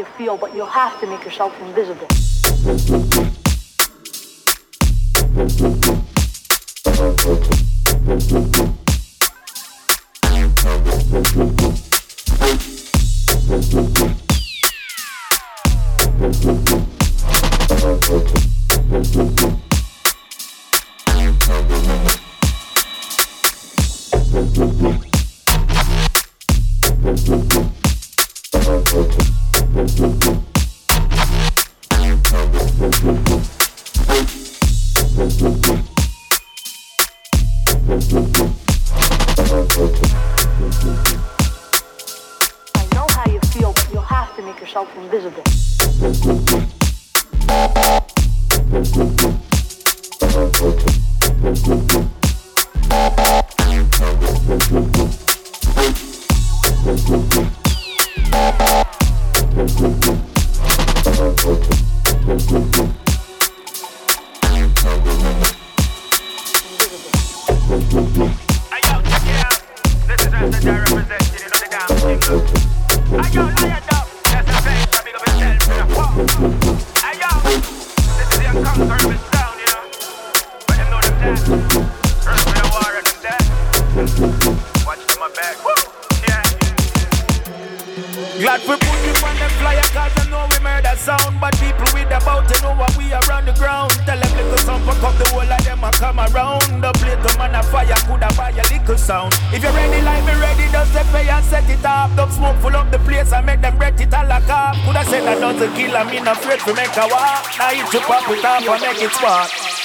You feel, but you'll have to make yourself invisible. mad about, you know what we around the ground. Tell them little son, fuck up the whole of them and come around. The plate of man a fire, could have buy a little sound. If you're ready, like me ready, just step pay and set it up. Dub smoke full up the place and make them breath it all a up. Could have said I don't kill, I mean afraid to make a walk. Now you to pop it up and make it spark.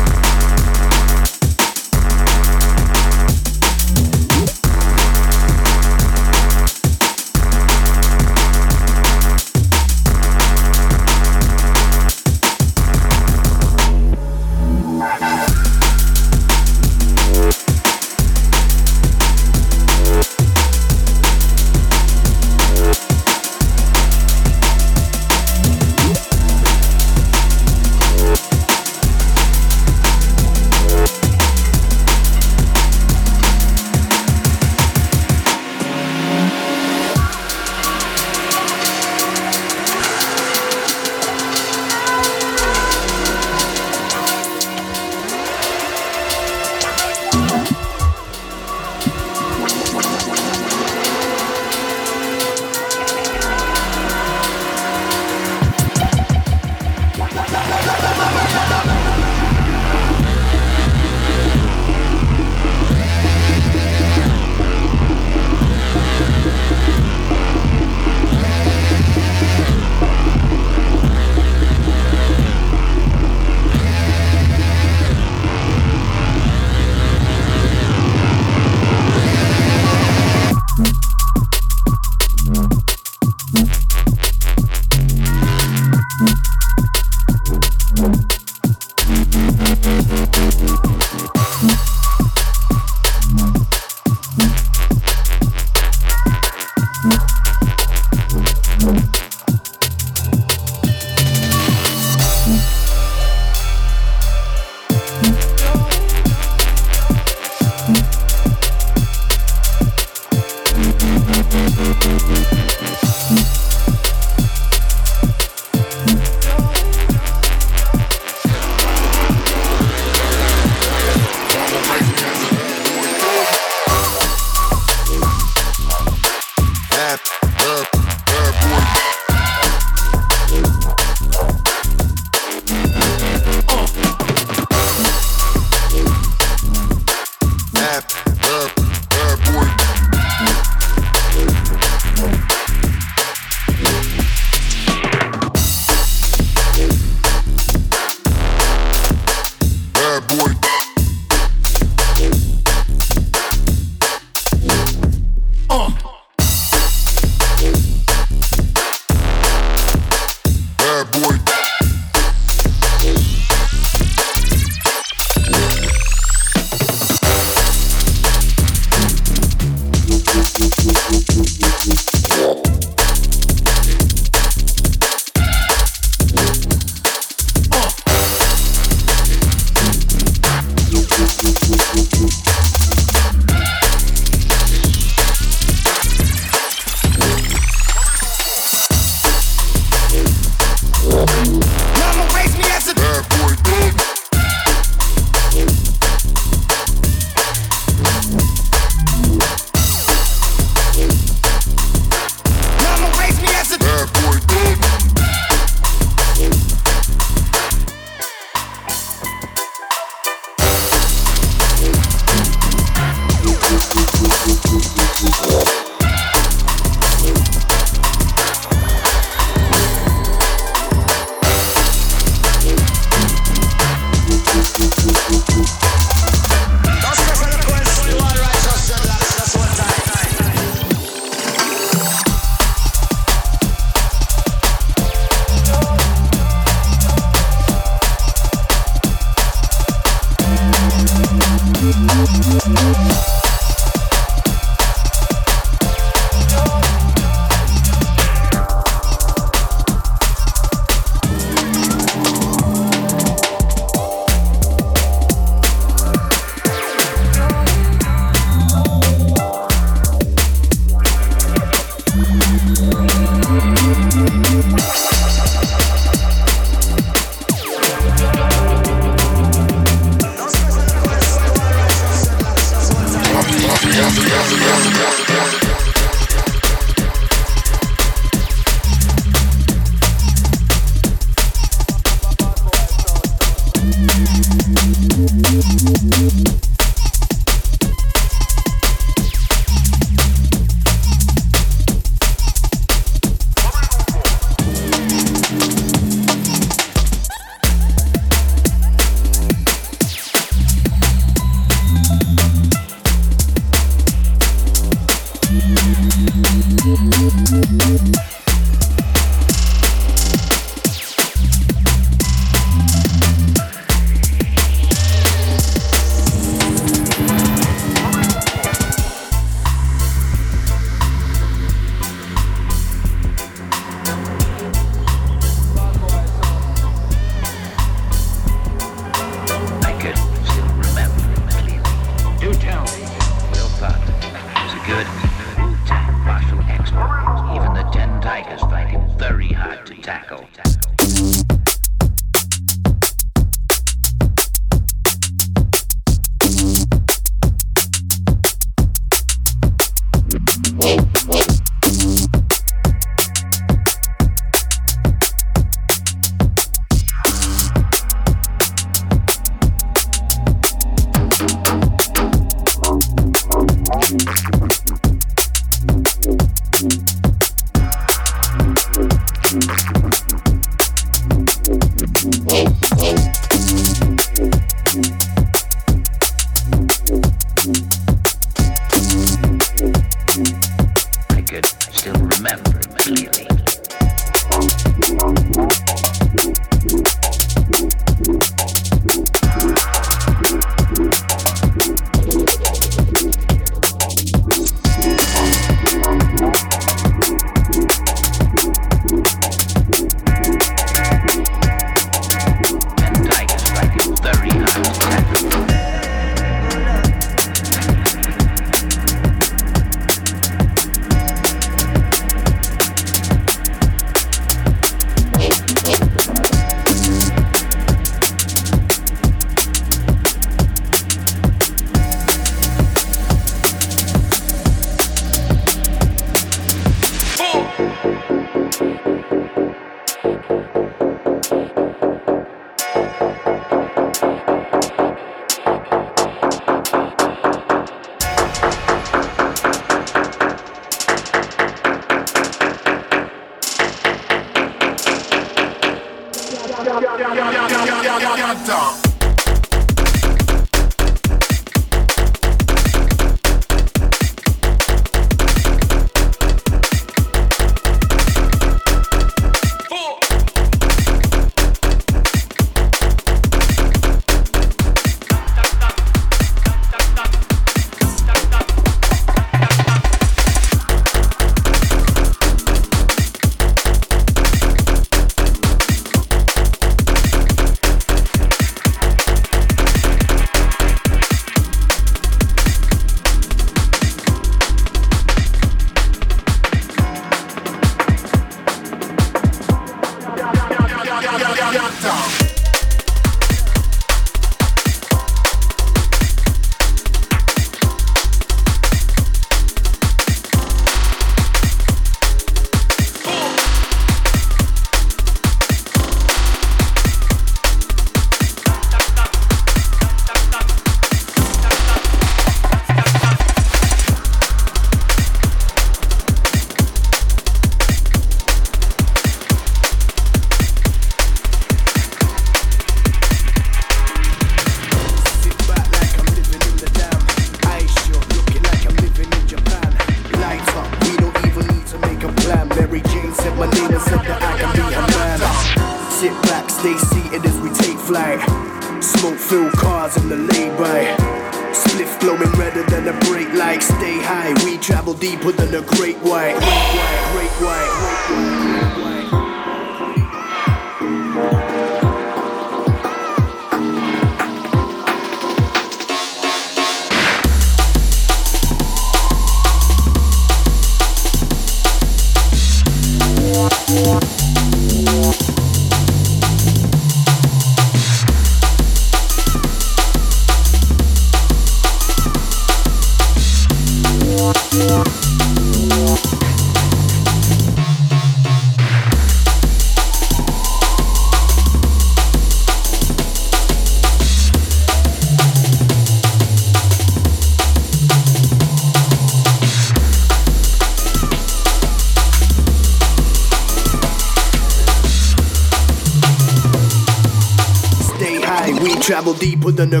than a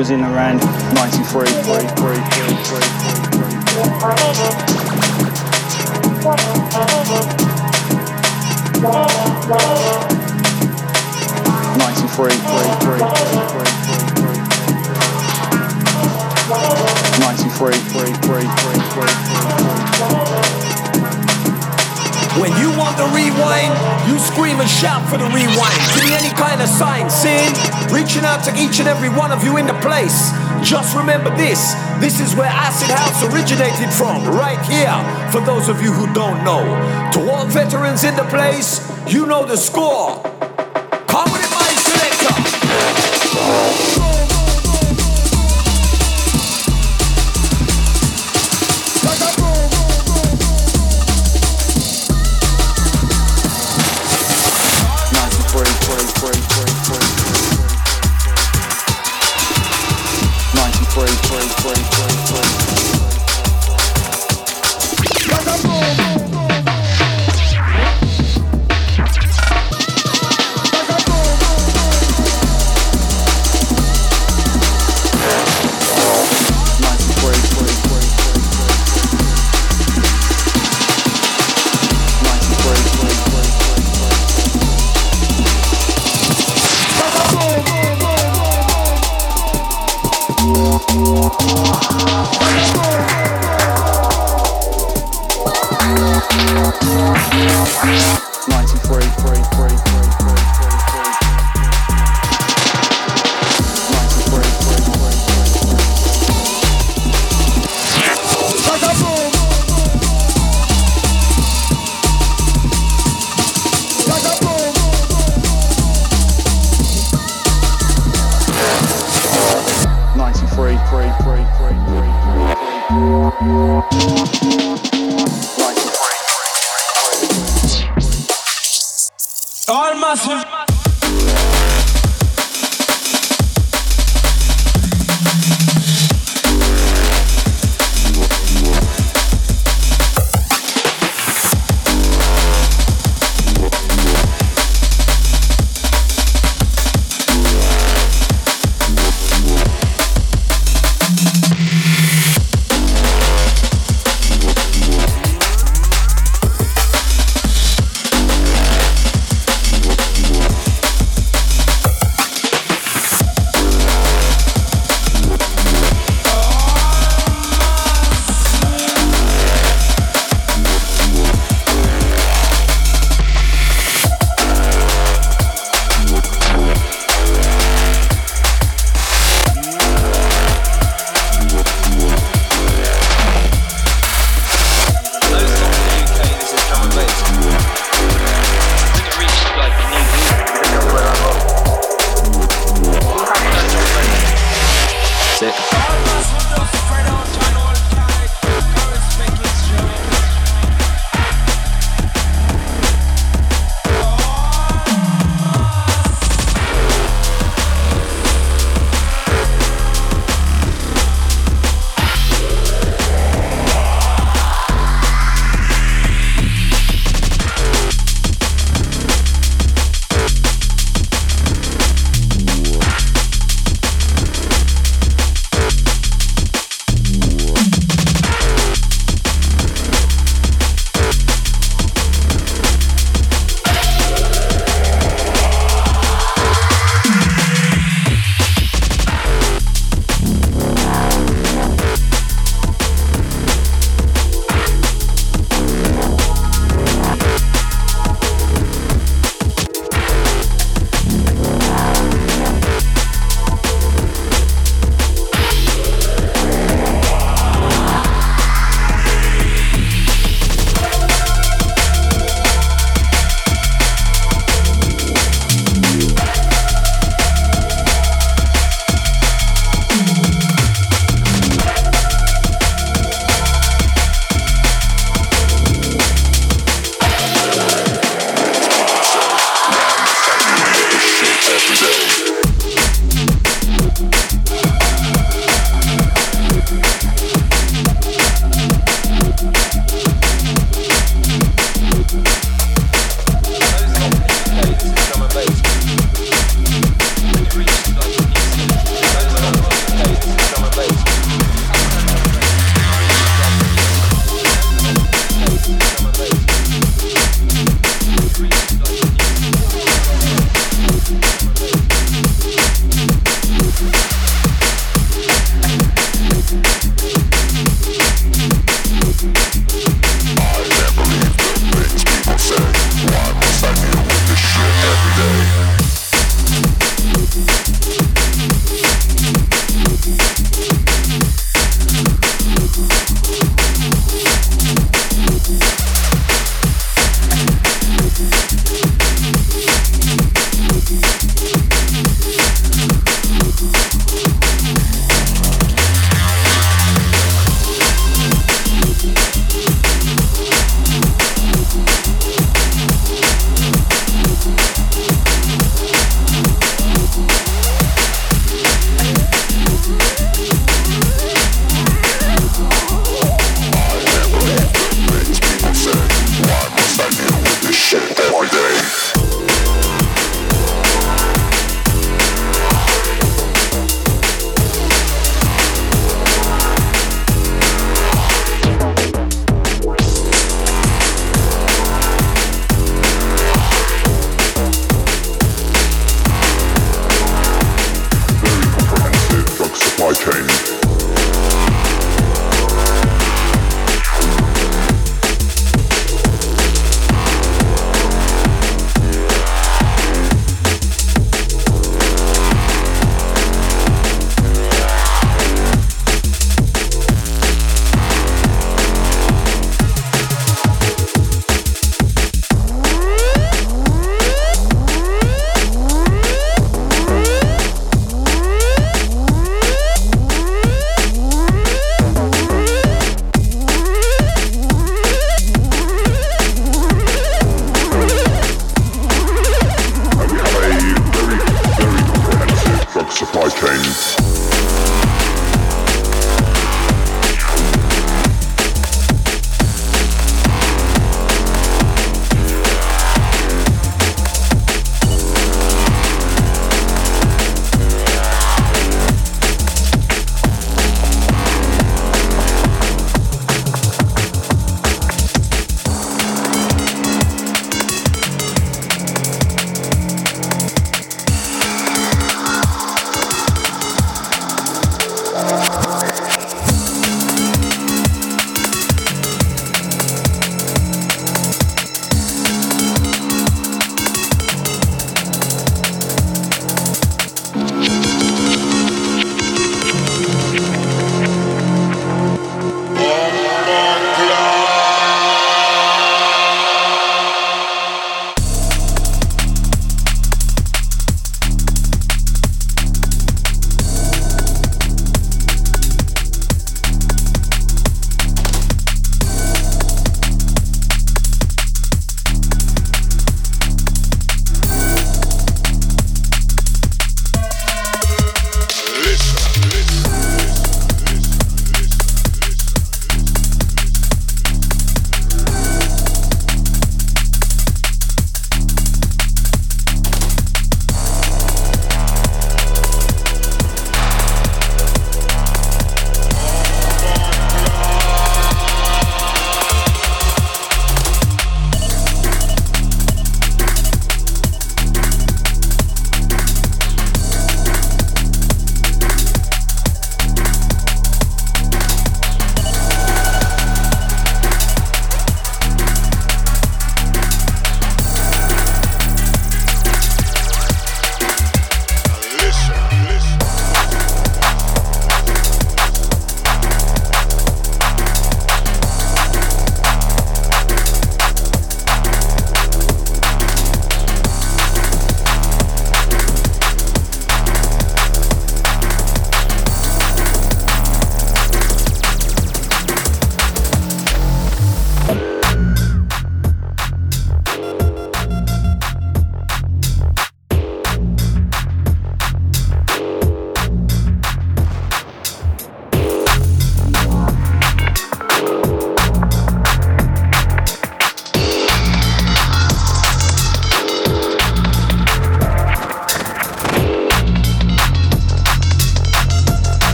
was in around 93. 93. Scream and shout for the rewind. Give me any kind of sign, sin. Reaching out to each and every one of you in the place. Just remember this this is where Acid House originated from, right here. For those of you who don't know, to all veterans in the place, you know the score.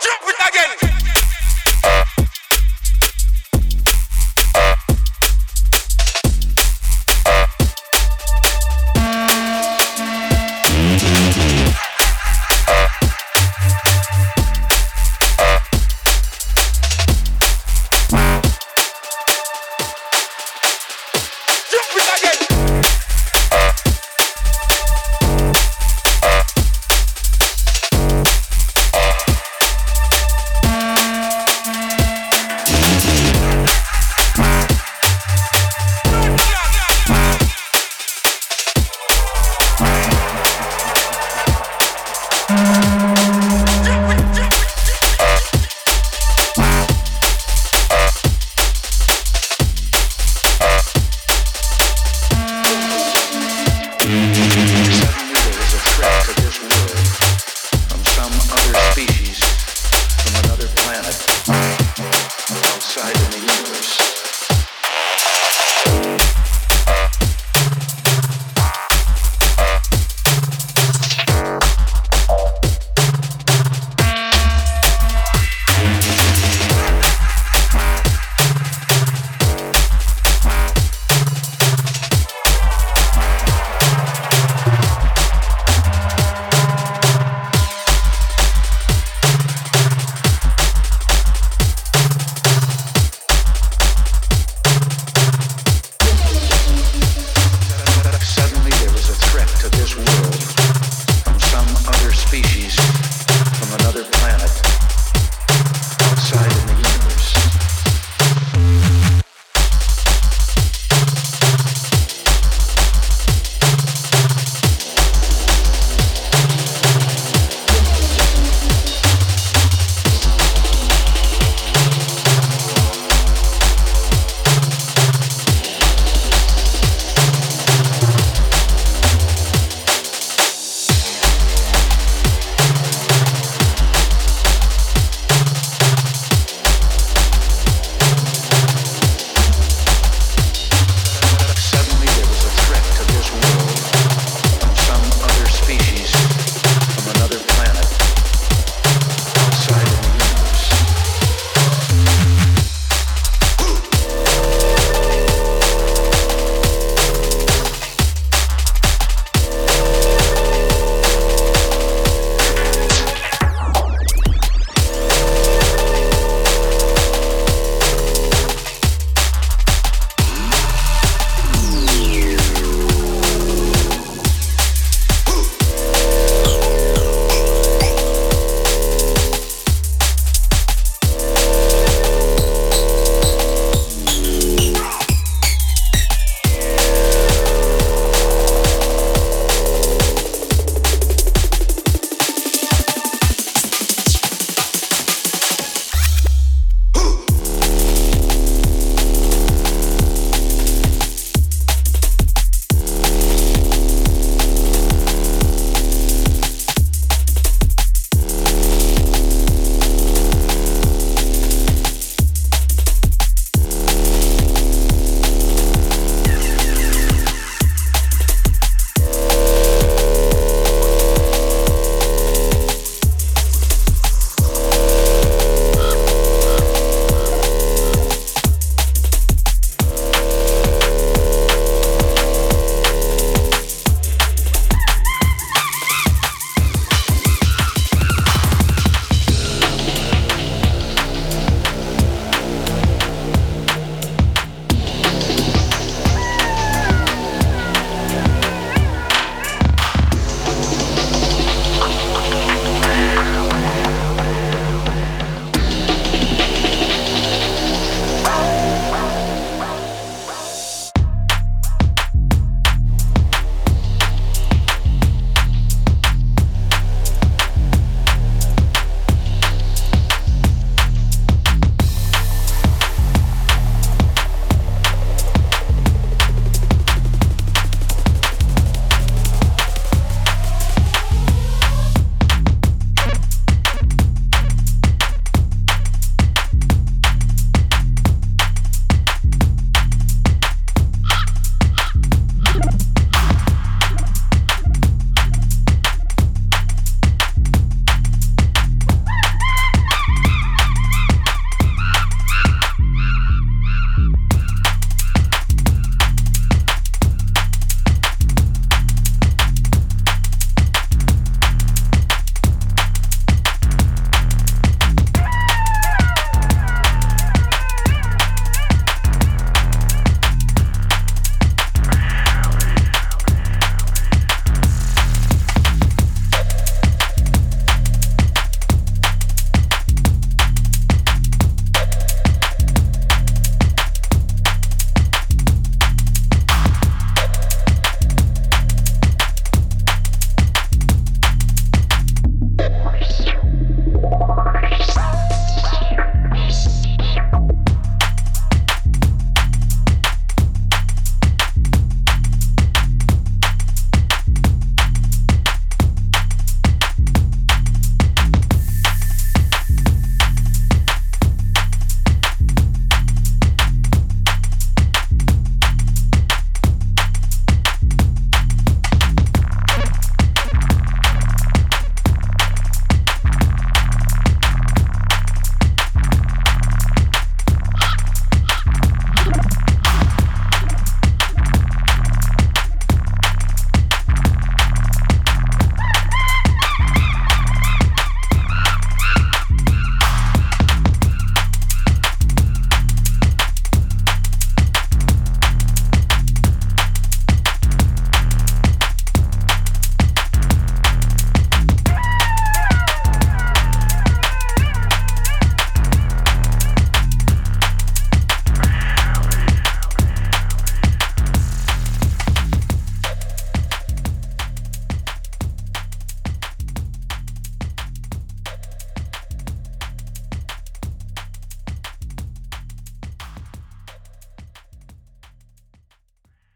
Jump it again.